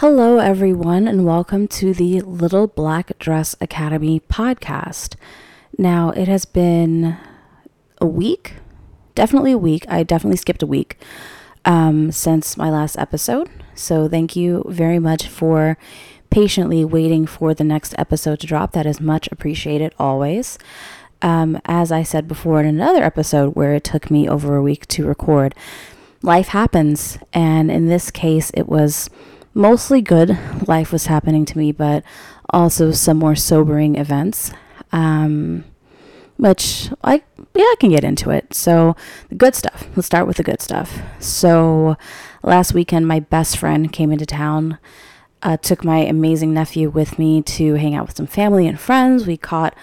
Hello, everyone, and welcome to the Little Black Dress Academy podcast. Now, it has been a week, definitely a week. I definitely skipped a week um, since my last episode. So, thank you very much for patiently waiting for the next episode to drop. That is much appreciated always. Um, as I said before in another episode where it took me over a week to record, life happens. And in this case, it was mostly good life was happening to me, but also some more sobering events. Um, which I yeah I can get into it. So the good stuff. Let's start with the good stuff. So last weekend, my best friend came into town. Uh, took my amazing nephew with me to hang out with some family and friends. We caught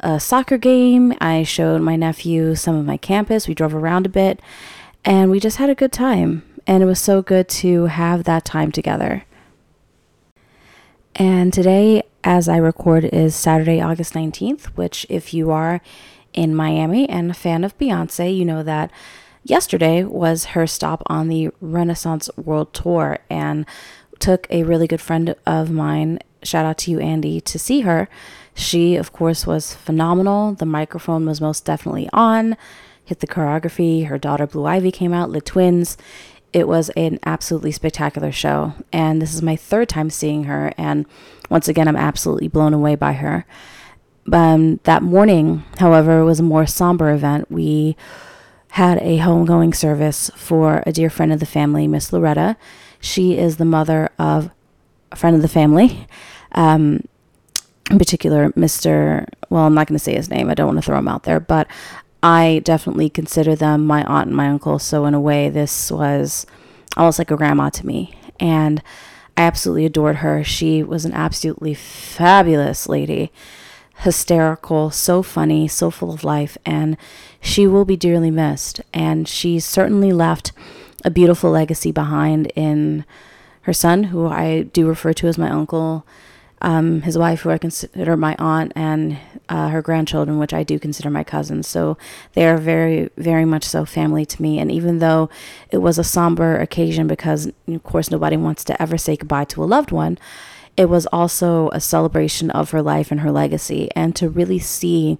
a soccer game. I showed my nephew some of my campus. We drove around a bit, and we just had a good time and it was so good to have that time together. And today, as I record, is Saturday, August 19th, which, if you are in Miami and a fan of Beyonce, you know that yesterday was her stop on the Renaissance World Tour and took a really good friend of mine, shout out to you, Andy, to see her. She, of course, was phenomenal. The microphone was most definitely on, hit the choreography. Her daughter, Blue Ivy, came out, the twins it was an absolutely spectacular show. And this is my third time seeing her. And once again, I'm absolutely blown away by her. Um, that morning, however, was a more somber event. We had a homegoing service for a dear friend of the family, Miss Loretta. She is the mother of a friend of the family. Um, in particular, Mr. Well, I'm not going to say his name. I don't want to throw him out there, but I definitely consider them my aunt and my uncle. So, in a way, this was almost like a grandma to me. And I absolutely adored her. She was an absolutely fabulous lady, hysterical, so funny, so full of life. And she will be dearly missed. And she certainly left a beautiful legacy behind in her son, who I do refer to as my uncle um, his wife, who I consider my aunt, and uh, her grandchildren, which I do consider my cousins. So they are very, very much so family to me. And even though it was a somber occasion, because of course nobody wants to ever say goodbye to a loved one, it was also a celebration of her life and her legacy, and to really see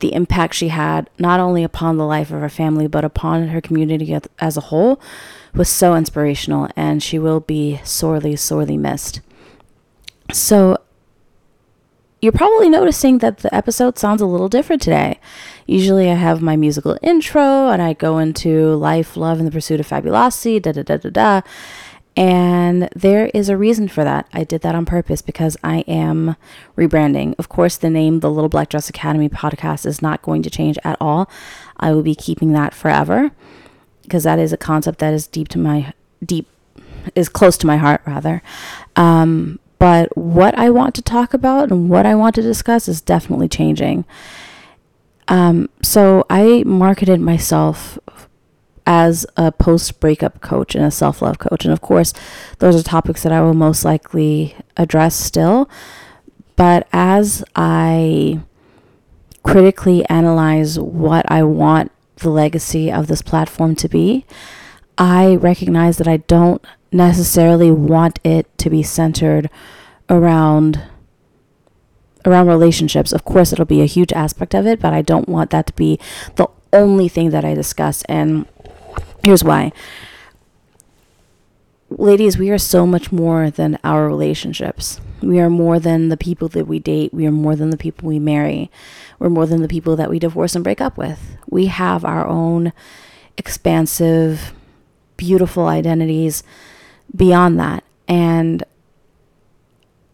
the impact she had not only upon the life of her family but upon her community as a whole was so inspirational and she will be sorely sorely missed so, you're probably noticing that the episode sounds a little different today. Usually, I have my musical intro and I go into life, love, and the pursuit of fabulosity, da da da da da. And there is a reason for that. I did that on purpose because I am rebranding. Of course, the name, the Little Black Dress Academy podcast, is not going to change at all. I will be keeping that forever because that is a concept that is deep to my deep is close to my heart rather. Um, but what I want to talk about and what I want to discuss is definitely changing. Um, so I marketed myself as a post breakup coach and a self love coach. And of course, those are topics that I will most likely address still. But as I critically analyze what I want the legacy of this platform to be, I recognize that I don't necessarily want it to be centered around around relationships. Of course, it'll be a huge aspect of it, but I don't want that to be the only thing that I discuss. And here's why. Ladies, we are so much more than our relationships. We are more than the people that we date. We are more than the people we marry. We're more than the people that we divorce and break up with. We have our own expansive, beautiful identities beyond that. And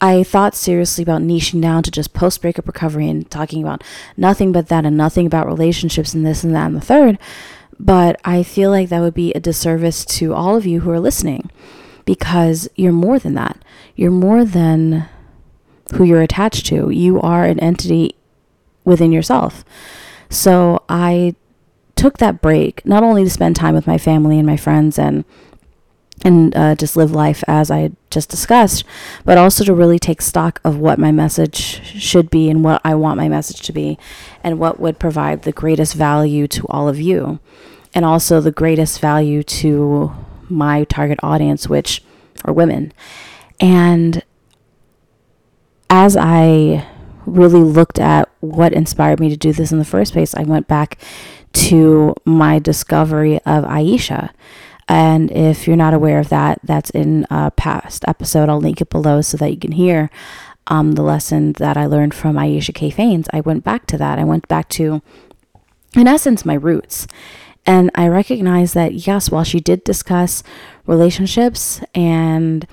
I thought seriously about niching down to just post breakup recovery and talking about nothing but that and nothing about relationships and this and that and the third. But I feel like that would be a disservice to all of you who are listening because you're more than that. You're more than who you're attached to. You are an entity within yourself. So I took that break not only to spend time with my family and my friends and and uh, just live life as I just discussed, but also to really take stock of what my message should be and what I want my message to be, and what would provide the greatest value to all of you, and also the greatest value to my target audience, which are women. And as I really looked at what inspired me to do this in the first place, I went back to my discovery of Ayesha. And if you're not aware of that, that's in a past episode. I'll link it below so that you can hear um, the lesson that I learned from Ayesha K. Faines. I went back to that. I went back to, in essence, my roots. And I recognized that, yes, while she did discuss relationships and,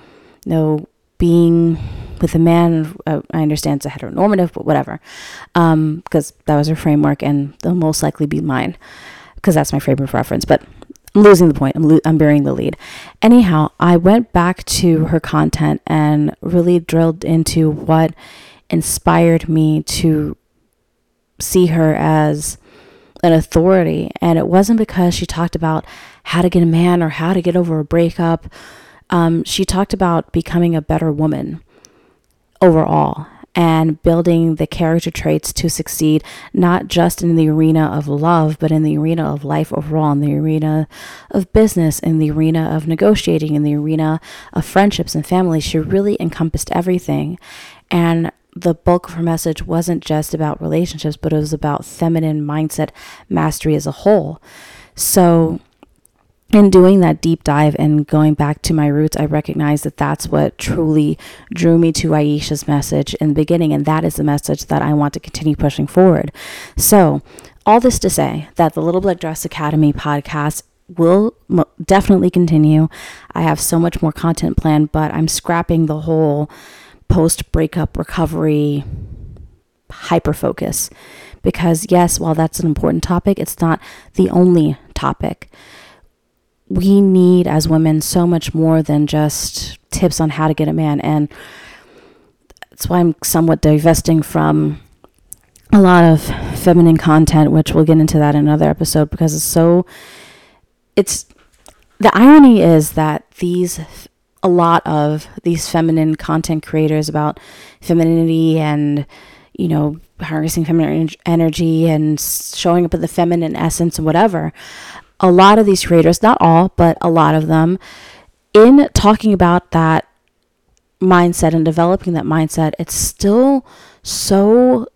you know, being with a man, uh, I understand it's a heteronormative, but whatever, because um, that was her framework and they'll most likely be mine because that's my frame of reference. But I'm losing the point. I'm, lo- I'm burying the lead. Anyhow, I went back to her content and really drilled into what inspired me to see her as an authority. And it wasn't because she talked about how to get a man or how to get over a breakup. Um, she talked about becoming a better woman overall and building the character traits to succeed, not just in the arena of love, but in the arena of life overall, in the arena of business, in the arena of negotiating, in the arena of friendships and family. She really encompassed everything. And the bulk of her message wasn't just about relationships, but it was about feminine mindset mastery as a whole. So, in doing that deep dive and going back to my roots, I recognize that that's what truly drew me to Ayesha's message in the beginning, and that is the message that I want to continue pushing forward. So, all this to say that the Little Black Dress Academy podcast will mo- definitely continue. I have so much more content planned, but I'm scrapping the whole post breakup recovery hyper focus because, yes, while that's an important topic, it's not the only topic we need as women so much more than just tips on how to get a man. And that's why I'm somewhat divesting from a lot of feminine content, which we'll get into that in another episode because it's so. It's the irony is that these a lot of these feminine content creators about femininity and you know harnessing feminine energy and showing up with the feminine essence and whatever a lot of these creators, not all, but a lot of them, in talking about that mindset and developing that mindset, it's still so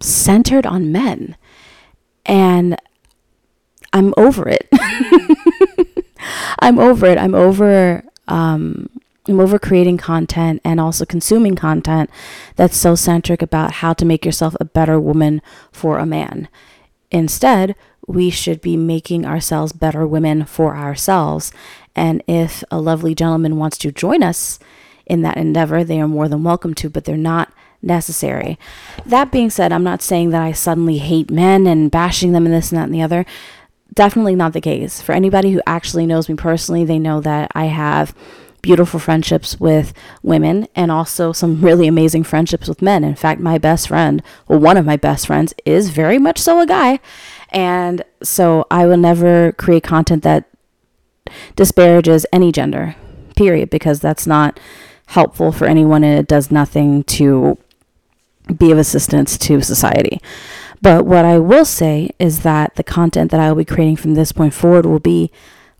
centered on men. And I'm over it. I'm over it. I'm over um, I'm over creating content and also consuming content that's so centric about how to make yourself a better woman for a man. Instead, we should be making ourselves better women for ourselves. And if a lovely gentleman wants to join us in that endeavor, they are more than welcome to, but they're not necessary. That being said, I'm not saying that I suddenly hate men and bashing them and this and that and the other. Definitely not the case. For anybody who actually knows me personally, they know that I have beautiful friendships with women and also some really amazing friendships with men. In fact, my best friend, well, one of my best friends, is very much so a guy. And so I will never create content that disparages any gender, period, because that's not helpful for anyone and it does nothing to be of assistance to society. But what I will say is that the content that I will be creating from this point forward will be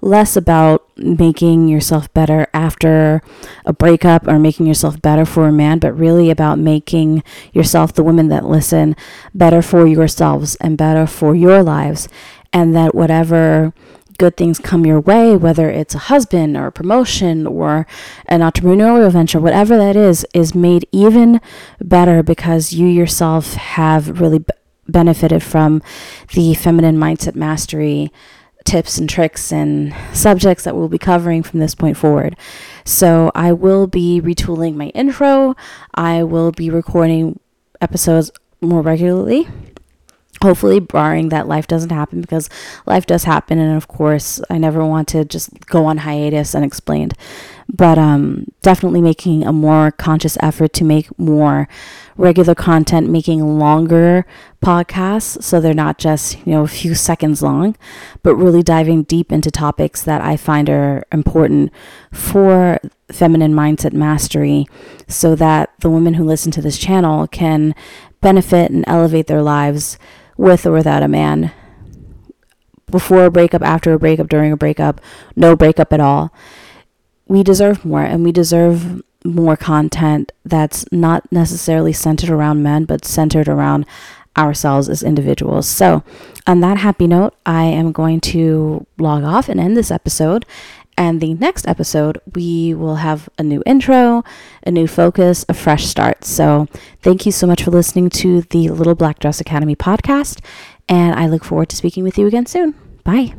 less about making yourself better after a breakup or making yourself better for a man, but really about making yourself, the women that listen, better for yourselves and better for your lives. And that whatever good things come your way, whether it's a husband or a promotion or an entrepreneurial venture, whatever that is, is made even better because you yourself have really benefited from the feminine mindset mastery tips and tricks and subjects that we'll be covering from this point forward. So I will be retooling my intro. I will be recording episodes more regularly. Hopefully, barring that life doesn't happen because life does happen, and of course, I never want to just go on hiatus unexplained. But um, definitely making a more conscious effort to make more regular content, making longer podcasts so they're not just, you know, a few seconds long, but really diving deep into topics that I find are important for feminine mindset mastery so that the women who listen to this channel can benefit and elevate their lives with or without a man. Before a breakup, after a breakup, during a breakup, no breakup at all. We deserve more and we deserve more content that's not necessarily centered around men, but centered around ourselves as individuals. So, on that happy note, I am going to log off and end this episode. And the next episode, we will have a new intro, a new focus, a fresh start. So, thank you so much for listening to the Little Black Dress Academy podcast. And I look forward to speaking with you again soon. Bye.